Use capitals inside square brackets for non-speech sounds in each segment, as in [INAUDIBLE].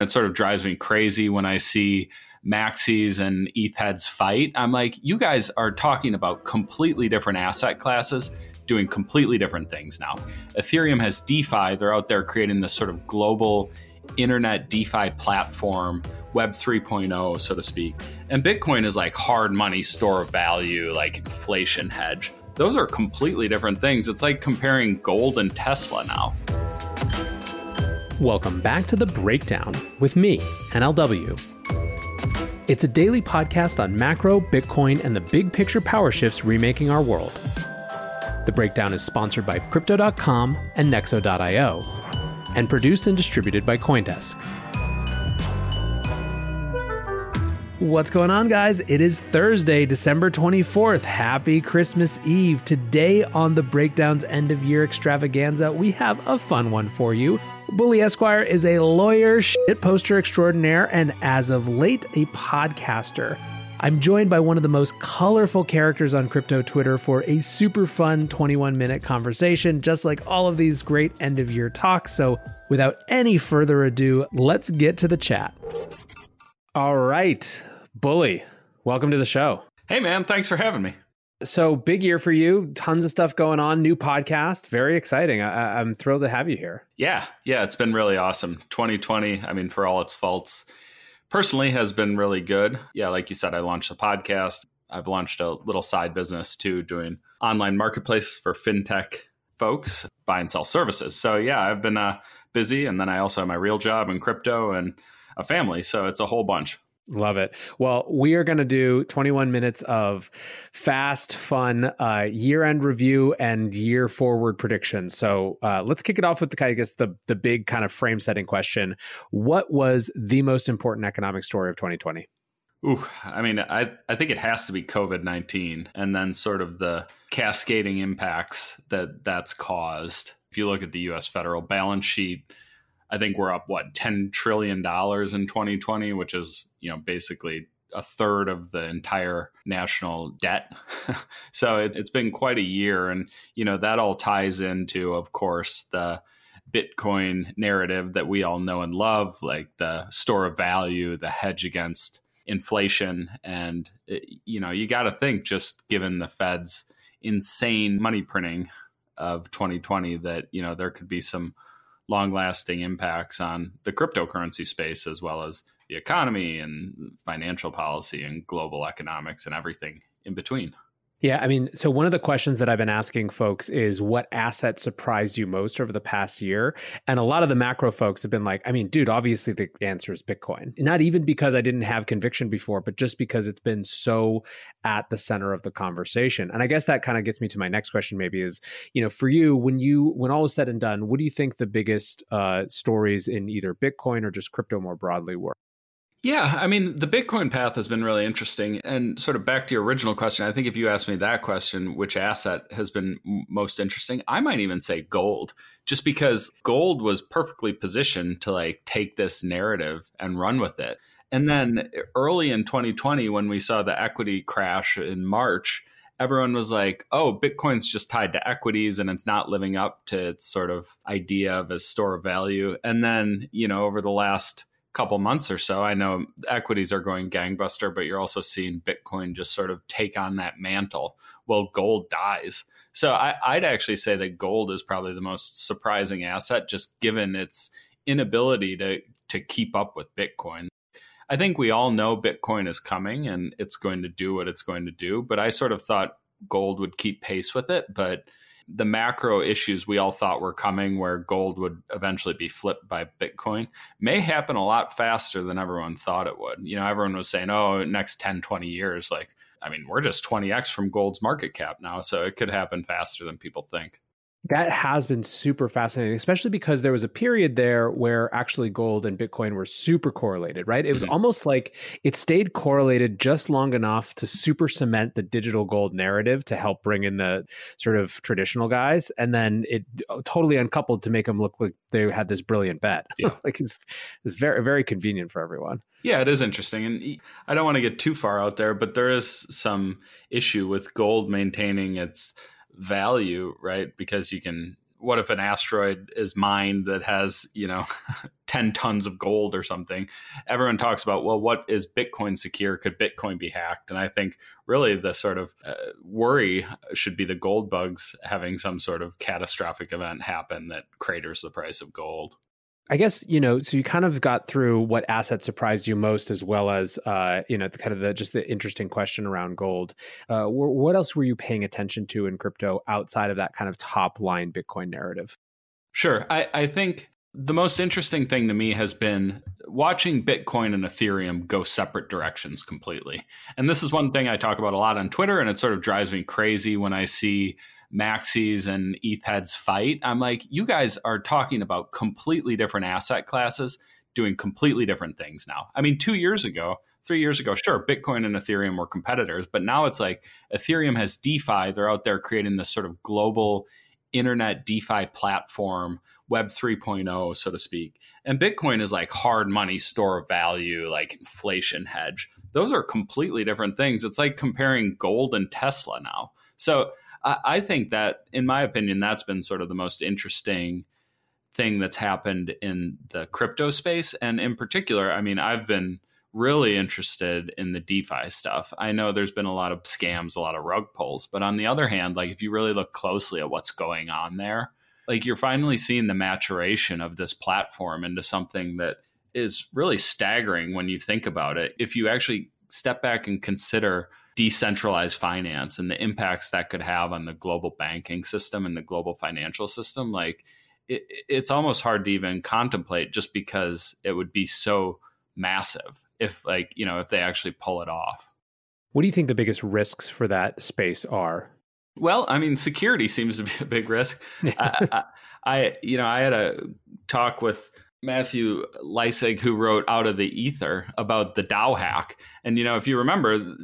It sort of drives me crazy when I see maxis and ETH heads fight. I'm like, you guys are talking about completely different asset classes doing completely different things now. Ethereum has DeFi, they're out there creating this sort of global internet DeFi platform, Web 3.0, so to speak. And Bitcoin is like hard money store of value, like inflation hedge. Those are completely different things. It's like comparing gold and Tesla now. Welcome back to The Breakdown with me, NLW. It's a daily podcast on macro, Bitcoin, and the big picture power shifts remaking our world. The Breakdown is sponsored by Crypto.com and Nexo.io and produced and distributed by Coindesk. What's going on, guys? It is Thursday, December 24th. Happy Christmas Eve. Today on the Breakdown's end of year extravaganza, we have a fun one for you. Bully Esquire is a lawyer, shit poster extraordinaire, and as of late, a podcaster. I'm joined by one of the most colorful characters on crypto Twitter for a super fun 21 minute conversation, just like all of these great end of year talks. So, without any further ado, let's get to the chat. All right. Bully, welcome to the show. Hey, man, thanks for having me. So, big year for you, tons of stuff going on, new podcast, very exciting. I- I'm thrilled to have you here. Yeah, yeah, it's been really awesome. 2020, I mean, for all its faults, personally has been really good. Yeah, like you said, I launched a podcast. I've launched a little side business too, doing online marketplace for fintech folks, buy and sell services. So, yeah, I've been uh, busy. And then I also have my real job in crypto and a family. So it's a whole bunch. Love it. Well, we are going to do 21 minutes of fast, fun uh, year-end review and year forward predictions. So uh, let's kick it off with the I guess the the big kind of frame setting question. What was the most important economic story of 2020? Ooh, I mean, I, I think it has to be COVID 19 and then sort of the cascading impacts that that's caused. If you look at the US federal balance sheet, I think we're up what ten trillion dollars in 2020, which is you know basically a third of the entire national debt. [LAUGHS] so it, it's been quite a year, and you know that all ties into, of course, the Bitcoin narrative that we all know and love, like the store of value, the hedge against inflation, and it, you know you got to think just given the Fed's insane money printing of 2020 that you know there could be some long lasting impacts on the cryptocurrency space as well as the economy and financial policy and global economics and everything in between. Yeah, I mean, so one of the questions that I've been asking folks is what asset surprised you most over the past year? And a lot of the macro folks have been like, I mean, dude, obviously the answer is Bitcoin. Not even because I didn't have conviction before, but just because it's been so at the center of the conversation. And I guess that kind of gets me to my next question maybe is, you know, for you, when you when all is said and done, what do you think the biggest uh, stories in either Bitcoin or just crypto more broadly were? Yeah, I mean, the Bitcoin path has been really interesting. And sort of back to your original question, I think if you asked me that question, which asset has been most interesting, I might even say gold, just because gold was perfectly positioned to like take this narrative and run with it. And then early in 2020, when we saw the equity crash in March, everyone was like, oh, Bitcoin's just tied to equities and it's not living up to its sort of idea of a store of value. And then, you know, over the last couple months or so. I know equities are going gangbuster, but you're also seeing Bitcoin just sort of take on that mantle. Well, gold dies. So I, would actually say that gold is probably the most surprising asset, just given its inability to to keep up with Bitcoin. I think we all know Bitcoin is coming and it's going to do what it's going to do, but I sort of thought gold would keep pace with it, but the macro issues we all thought were coming, where gold would eventually be flipped by Bitcoin, may happen a lot faster than everyone thought it would. You know, everyone was saying, oh, next 10, 20 years. Like, I mean, we're just 20x from gold's market cap now. So it could happen faster than people think. That has been super fascinating, especially because there was a period there where actually gold and Bitcoin were super correlated, right? It was mm-hmm. almost like it stayed correlated just long enough to super cement the digital gold narrative to help bring in the sort of traditional guys. And then it uh, totally uncoupled to make them look like they had this brilliant bet. [LAUGHS] Yeah. like it's, it's very, very convenient for everyone. Yeah, it is interesting. And I don't want to get too far out there, but there is some issue with gold maintaining its value, right? Because you can what if an asteroid is mined that has, you know, [LAUGHS] 10 tons of gold or something? Everyone talks about, well, what is Bitcoin secure? Could Bitcoin be hacked? And I think really the sort of uh, worry should be the gold bugs having some sort of catastrophic event happen that craters the price of gold. I guess you know. So you kind of got through what asset surprised you most, as well as uh, you know, the, kind of the just the interesting question around gold. Uh, what else were you paying attention to in crypto outside of that kind of top line Bitcoin narrative? Sure, I, I think the most interesting thing to me has been watching Bitcoin and Ethereum go separate directions completely. And this is one thing I talk about a lot on Twitter, and it sort of drives me crazy when I see Maxis and ETH heads fight. I'm like, you guys are talking about completely different asset classes doing completely different things now. I mean, two years ago, three years ago, sure, Bitcoin and Ethereum were competitors, but now it's like Ethereum has DeFi. They're out there creating this sort of global internet DeFi platform, Web 3.0, so to speak. And Bitcoin is like hard money store of value, like inflation hedge. Those are completely different things. It's like comparing gold and Tesla now. So I, I think that, in my opinion, that's been sort of the most interesting thing that's happened in the crypto space. And in particular, I mean, I've been really interested in the DeFi stuff. I know there's been a lot of scams, a lot of rug pulls, but on the other hand, like if you really look closely at what's going on there, like you're finally seeing the maturation of this platform into something that is really staggering when you think about it. If you actually step back and consider decentralized finance and the impacts that could have on the global banking system and the global financial system, like it, it's almost hard to even contemplate just because it would be so massive if, like, you know, if they actually pull it off. What do you think the biggest risks for that space are? Well, I mean, security seems to be a big risk. [LAUGHS] I, I, I, you know, I had a talk with Matthew Leising, who wrote Out of the Ether about the DAO hack. And, you know, if you remember,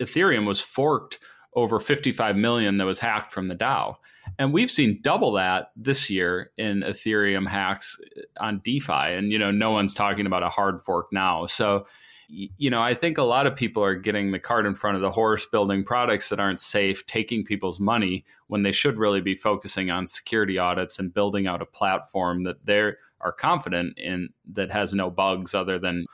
Ethereum was forked over 55 million that was hacked from the DAO. And we've seen double that this year in Ethereum hacks on DeFi. And, you know, no one's talking about a hard fork now. So, you know, I think a lot of people are getting the cart in front of the horse, building products that aren't safe, taking people's money when they should really be focusing on security audits and building out a platform that they are confident in that has no bugs other than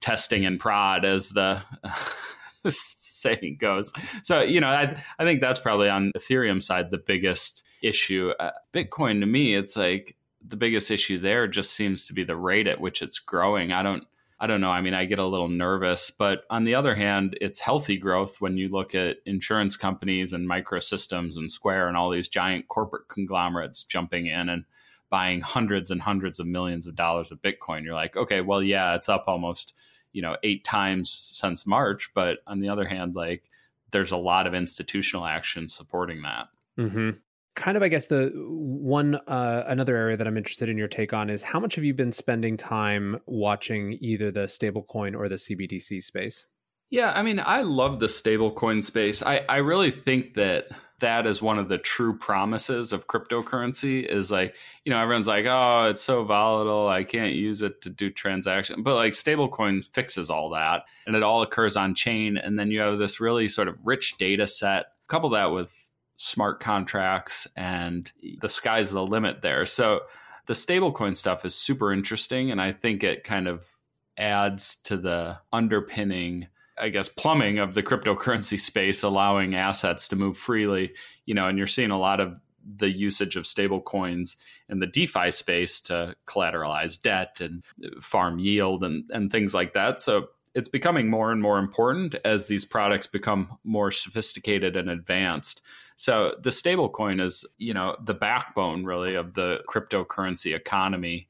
testing and prod as the [LAUGHS] saying goes. So, you know, I, I think that's probably on Ethereum side the biggest issue. Uh, Bitcoin to me, it's like the biggest issue there just seems to be the rate at which it's growing. I don't I don't know. I mean, I get a little nervous, but on the other hand, it's healthy growth when you look at insurance companies and microsystems and Square and all these giant corporate conglomerates jumping in and buying hundreds and hundreds of millions of dollars of Bitcoin. You're like, okay, well, yeah, it's up almost you know eight times since March. But on the other hand, like there's a lot of institutional action supporting that. Mm-hmm. Kind of, I guess the one uh, another area that I'm interested in your take on is how much have you been spending time watching either the stablecoin or the CBDC space? Yeah, I mean, I love the stablecoin space. I, I really think that that is one of the true promises of cryptocurrency is like you know everyone's like oh it's so volatile i can't use it to do transaction but like stablecoin fixes all that and it all occurs on chain and then you have this really sort of rich data set couple that with smart contracts and the sky's the limit there so the stablecoin stuff is super interesting and i think it kind of adds to the underpinning I guess, plumbing of the cryptocurrency [LAUGHS] space, allowing assets to move freely. You know, and you're seeing a lot of the usage of stable coins in the DeFi space to collateralize debt and farm yield and, and things like that. So it's becoming more and more important as these products become more sophisticated and advanced. So the stablecoin is, you know, the backbone really of the cryptocurrency economy.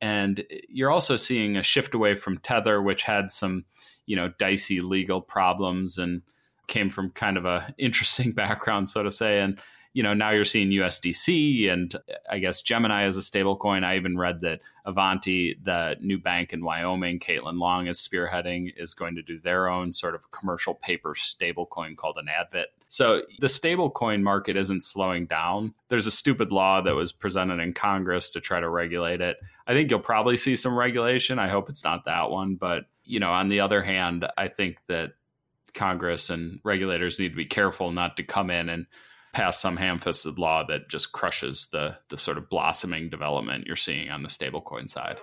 And you're also seeing a shift away from Tether, which had some you know dicey legal problems and came from kind of a interesting [LAUGHS] background, so to say. And you know now you're seeing USDC and I guess Gemini as a stable coin. I even read that Avanti, the new bank in Wyoming, Caitlin Long is spearheading, is going to do their own sort of commercial paper stable coin called an Avit. So the stable coin market isn't slowing down. There's a stupid law that was presented in Congress to try to regulate it. I think you'll probably see some regulation. I hope it's not that one, but you know, on the other hand, I think that Congress and regulators need to be careful not to come in and pass some ham-fisted law that just crushes the the sort of blossoming development you're seeing on the stablecoin side.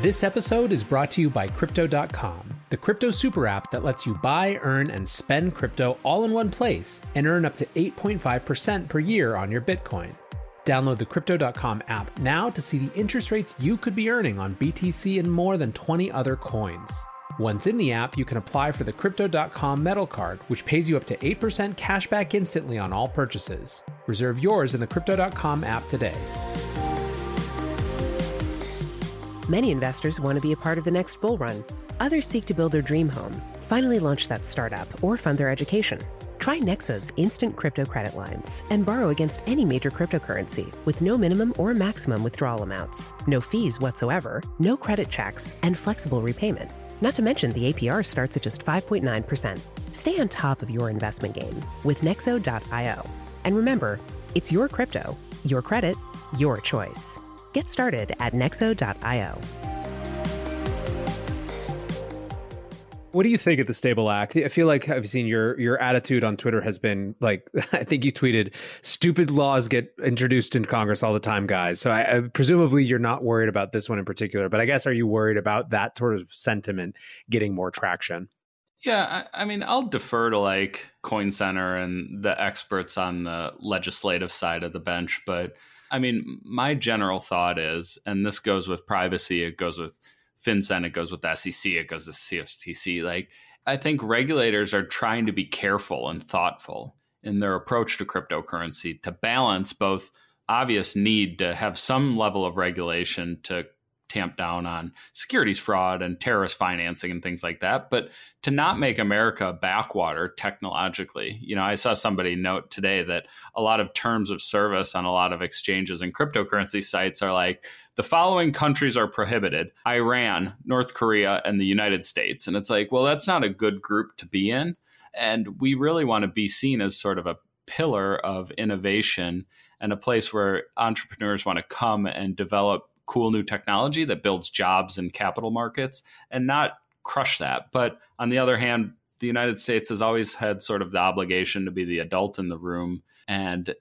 This episode is brought to you by Crypto.com, the crypto super app that lets you buy, earn, and spend crypto all in one place and earn up to 8.5% per year on your Bitcoin. Download the Crypto.com app now to see the interest rates you could be earning on BTC and more than 20 other coins. Once in the app, you can apply for the Crypto.com Metal Card, which pays you up to 8% cash back instantly on all purchases. Reserve yours in the Crypto.com app today. Many investors want to be a part of the next bull run. Others seek to build their dream home, finally launch that startup, or fund their education. Try Nexo's instant crypto credit lines and borrow against any major cryptocurrency with no minimum or maximum withdrawal amounts, no fees whatsoever, no credit checks, and flexible repayment. Not to mention the APR starts at just 5.9%. Stay on top of your investment game with Nexo.io. And remember, it's your crypto, your credit, your choice. Get started at nexo.io. What do you think of the Stable Act? I feel like I've seen your your attitude on Twitter has been like [LAUGHS] I think you tweeted, "Stupid laws get introduced in Congress all the time, guys." So I, I, presumably you're not worried about this one in particular, but I guess are you worried about that sort of sentiment getting more traction? Yeah, I, I mean, I'll defer to like Coin Center and the experts on the legislative side of the bench, but I mean, my general thought is, and this goes with privacy, it goes with FinCEN, it goes with SEC, it goes with CFTC. Like, I think regulators are trying to be careful and thoughtful in their approach to cryptocurrency to balance both obvious need to have some level of regulation to tamp down on securities fraud and terrorist financing and things like that, but to not make America backwater technologically. You know, I saw somebody note today that a lot of terms of service on a lot of exchanges and cryptocurrency sites are like the following countries are prohibited Iran, North Korea, and the United States. And it's like, well, that's not a good group to be in. And we really want to be seen as sort of a pillar of innovation and a place where entrepreneurs want to come and develop cool new technology that builds jobs and capital markets and not crush that. But on the other hand, the United States has always had sort of the obligation to be the adult in the room and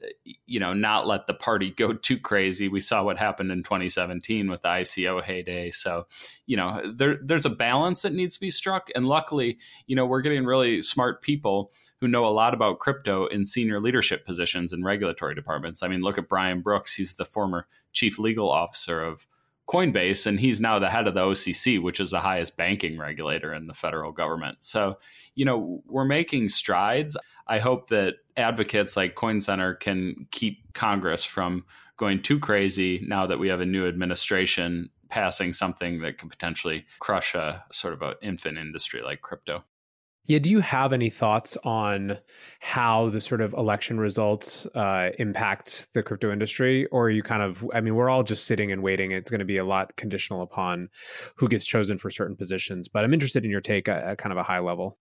you know not let the party go [LAUGHS] too crazy. We saw what happened in 2017 with the ICO heyday. So, you know, there there's a balance that needs to be struck and luckily, you know, we're getting really smart people who know a lot about crypto in senior leadership positions in regulatory departments. I mean, look at Brian Brooks, he's the former chief legal officer of Coinbase, and he's now the head of the OCC, which is the highest banking regulator in the federal government. So, you know, we're making strides. I hope that advocates like Coin Center can keep Congress from going too crazy now that we have a new administration passing something that could potentially crush a sort of an infant industry like crypto. Yeah, do you have any thoughts on how the sort of election results uh, impact the crypto industry? Or are you kind of, I mean, we're all just sitting and waiting. It's going to be a lot conditional upon who gets chosen for certain positions. But I'm interested in your take at, at kind of a high level.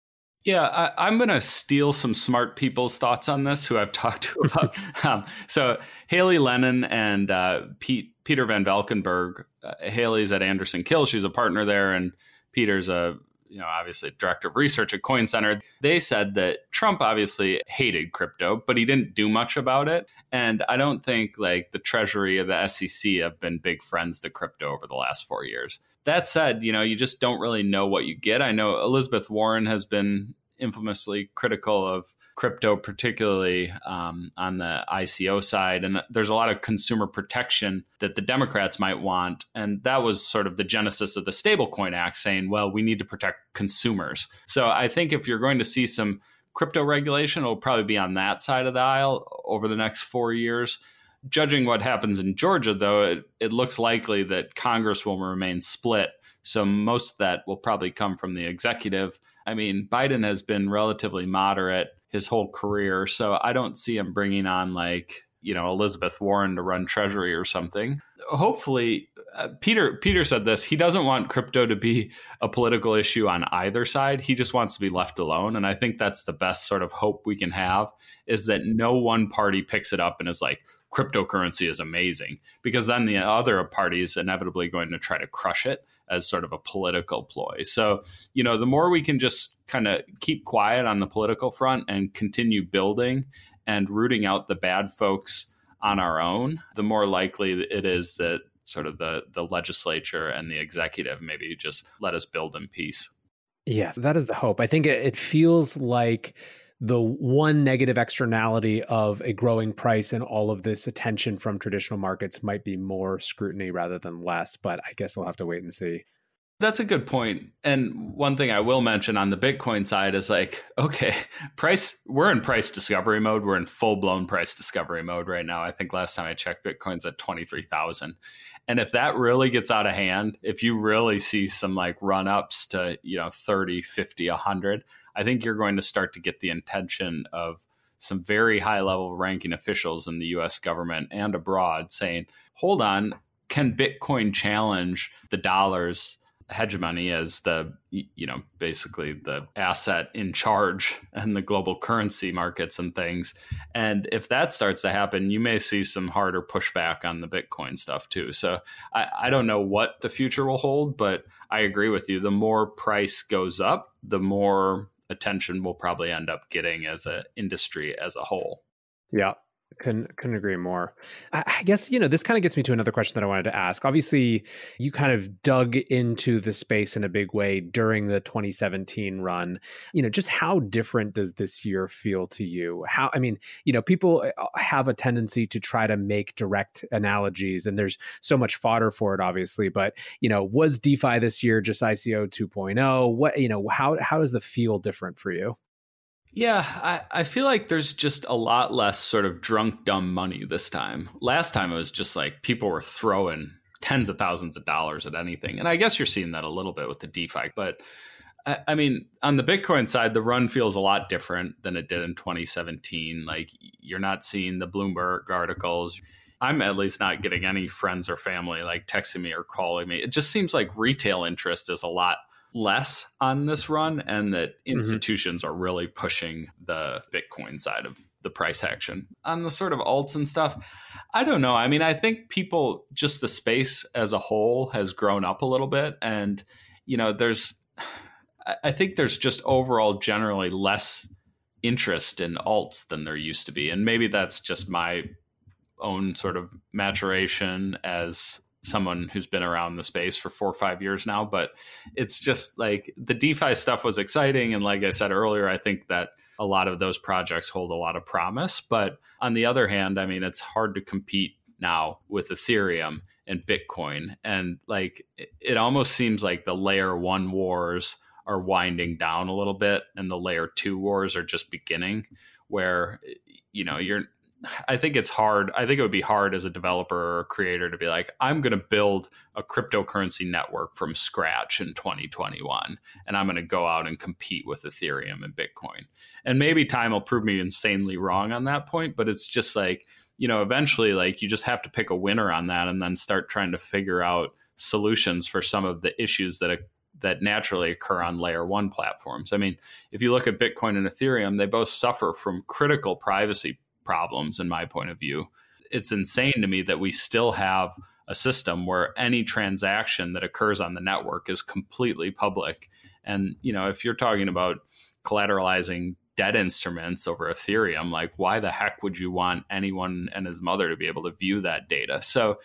Yeah, I, am going to steal some smart people's thoughts on this who I've [LAUGHS] talked to about. [LAUGHS] um, so, Hailey Lennon and uh, Pete, Peter Van Valkenburgh. Uh, Hailey's at Anderson Kill. She's a partner there, and Peter's a you know, obviously director of research at Coin Center, they said that Trump obviously hated crypto, but he didn't do much about it. And I don't think like the Treasury or the SEC have been big friends to crypto over the last four years. That said, you know, you just don't really know what you get. I know Elizabeth Warren has been infamously critical of crypto, particularly um, on the ICO side. And there's a lot of consumer protection that the Democrats might want. And that was sort of the genesis of the Stablecoin Act saying, well, we need to protect consumers. So I think if you're going to see some crypto regulation, it'll probably be on that side of the aisle over the next four years. Judging what happens in Georgia, though, it, it looks likely that Congress will remain split. So most of that will probably come from the executive. I mean, Biden has been relatively moderate his whole career, so I don't see him bringing on like you know Elizabeth Warren to run Treasury or something. Hopefully, uh, Peter Peter said this. He doesn't want crypto to be a political issue on either side. He just wants to be left alone, and I think that's the best sort of hope we can have is that no one party picks it up and is like cryptocurrency is amazing because then the other party is inevitably going to try to crush it as sort of a political ploy. So, you know, the more we can just kind of keep quiet on the political front and continue building and rooting out the bad folks on our own, the more likely it is that sort of the the legislature and the executive maybe just let us build in peace. Yeah, that is the hope. I think it feels like the one negative externality of a growing price and all of this attention from traditional markets might be more scrutiny rather than less, but I guess we'll have to wait and see. That's a good point. And one thing I will mention on the Bitcoin side is like, [LAUGHS] okay, price, we're in price discovery mode. We're in full blown price discovery mode right now. I think last time I checked, Bitcoin's at 23,000. And if that really gets out of hand, if you really see some like run ups to, you know, 30, 50, 100, I think you're going to start to get the intention of some very high level ranking officials in the US government and abroad saying, hold on, can Bitcoin challenge the dollars hegemony as the you know basically the asset in charge and the global currency markets and things? And if that starts to happen you may see some harder pushback on the bitcoin stuff too. So I, I don't know what the future will hold but i agree with you. The more price goes up the more attention we'll probably end up getting as an industry as a whole. Yeah couldn't couldn't agree more. I, I guess you know this kind of gets me to another question that I wanted to ask. Obviously, you kind of dug into the space in a big way during the 2017 run. You know, just how different does this year feel to you? How I mean, you know, people uh, have a tendency to try to make direct analogies, and there's so much fodder for it, obviously. But you know, was DeFi this year just ICO 2.0? What you know, how how does the feel different for you? Yeah, I, I feel like there's just a lot less sort of drunk, dumb money this time. Last time it was just like people were throwing tens of thousands of dollars at anything. And I guess you're seeing that a little bit with the DeFi. But I, I mean, on the Bitcoin side, the run feels a lot different than it did in 2017. Like you're not seeing the Bloomberg articles. I'm at least not getting any friends or family like texting me or calling me. It just seems like retail interest is a lot less on this run and that mm-hmm. institutions mm-hmm. are really pushing the Bitcoin side of the price action. On the sort of alts and stuff, I don't know. I mean, I think people, just the space as a whole has grown up a little bit. And, you know, there's, I think there's just overall generally less interest in alts than there used to be. And maybe that's just my own sort of maturation as someone who's been around the space for four or five years now, but it's just like the DeFi stuff was exciting. And like I said earlier, I think that a lot of those projects hold a lot of promise. But on the other hand, I mean, it's hard to compete now with Ethereum and Bitcoin. And like it almost seems like the layer one wars are winding down a little bit and the layer two wars are just beginning where you know you're I think it's hard. I think it would be hard as a developer or creator to be like, I'm going to build a cryptocurrency network from scratch in 2021, and I'm going to go out and compete with Ethereum and Bitcoin. And maybe time will prove me insanely wrong on that point, but it's just like, you know, eventually, like, you just have to pick a winner on that and then start trying to figure out solutions for some of the issues that that naturally occur on layer one platforms. I mean, if you look at Bitcoin and Ethereum, they both suffer from critical privacy problems in my point of view. It's insane to me that we still have a system where any transaction that occurs on the network is completely public. And, you know, if you're talking about collateralizing debt instruments over Ethereum, like why the heck would you want anyone and his mother to be able to view that data? So,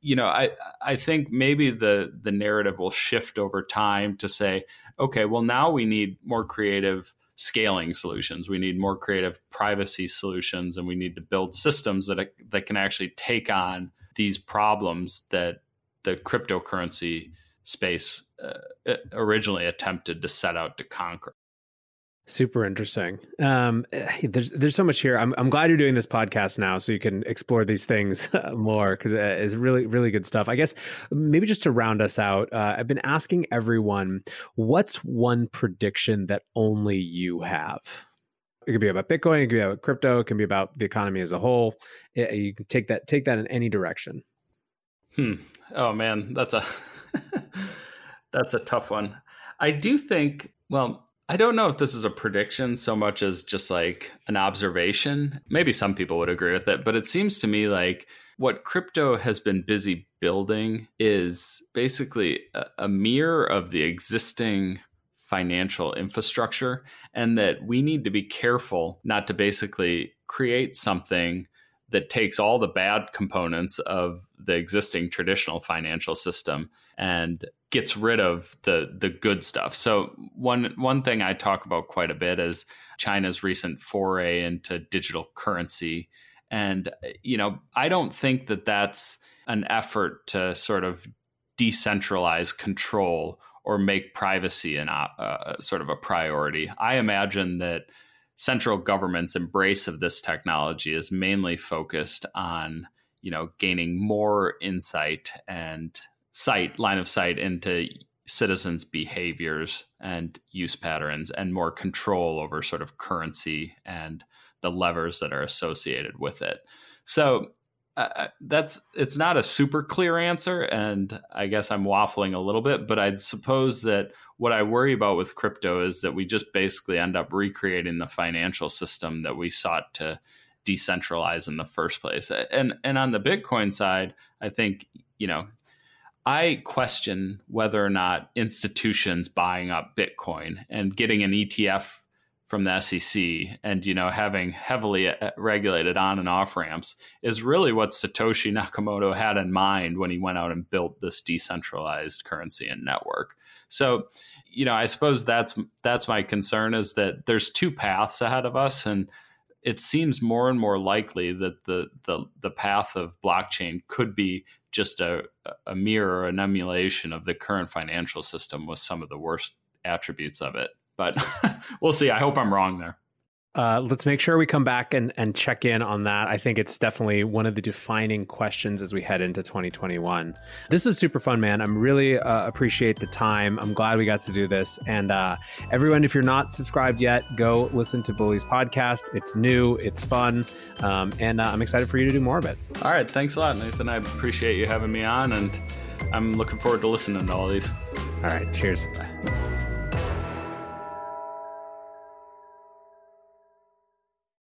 you know, I I think maybe the the narrative will shift over time to say, okay, well now we need more creative scaling solutions. We need more creative privacy solutions, and we need to build systems that that can actually take on these problems that the cryptocurrency space uh, originally attempted to set out to conquer. Super interesting. Um, there's there's so much here. I'm I'm glad you're doing this podcast now, so you can explore these things [LAUGHS] more because it's really really good stuff. I guess maybe just to round us out, uh, I've been asking everyone, what's one prediction that only you have? It could be about Bitcoin, it could be about crypto, it can be about the economy as a whole. It, you can take that take that in any direction. Hmm. Oh man, that's a [LAUGHS] that's a tough one. I do think. Well, I don't know if this is a prediction so much as just like an observation. Maybe some people would agree with it, but it seems to me like what crypto has been busy building is basically a, a mirror of the existing financial infrastructure, and that we need to be careful not to basically create something that takes all the bad components of the existing traditional financial system and gets rid of the the good stuff. So one one thing I talk about quite a bit is China's recent foray into digital currency and you know, I don't think that that's an effort to sort of decentralize control or make privacy an uh, sort of a priority. I imagine that central government's embrace of this technology is mainly focused on you know gaining more insight and sight line of sight into citizens behaviors and use patterns and more control over sort of currency and the levers that are associated with it. So that's it's not a super clear answer and i guess i'm waffling a little bit but i'd suppose that what I worry about with crypto is that we just basically end up recreating the financial system that we sought to decentralize in the first place. And and on the Bitcoin side, I think, you know, I question whether or not institutions buying up Bitcoin and getting an ETF from the SEC and you know having heavily uh, regulated on and off ramps is really what Satoshi Nakamoto had in mind when he went out and built this decentralized currency and network. So, you know, I suppose that's that's my concern is that there's two paths ahead of us, and it seems more and more likely that the the the path of blockchain could be just a a mirror, an emulation of the current financial system with some of the worst attributes of it. But [LAUGHS] we'll see. I hope I'm wrong there. Uh, let's make sure we come back and, and check in on that. I think it's definitely one of the defining questions as we head into 2021. This was super fun, man. I'm really uh, appreciate the time. I'm glad we got to do this. And uh, everyone, if you're not subscribed yet, go listen to Bully's podcast. It's new, it's fun, um, and uh, I'm excited for you to do more of it. All right, thanks a lot, Nathan. I appreciate you having me on, and I'm looking forward to listening to all these. All right, cheers. Bye.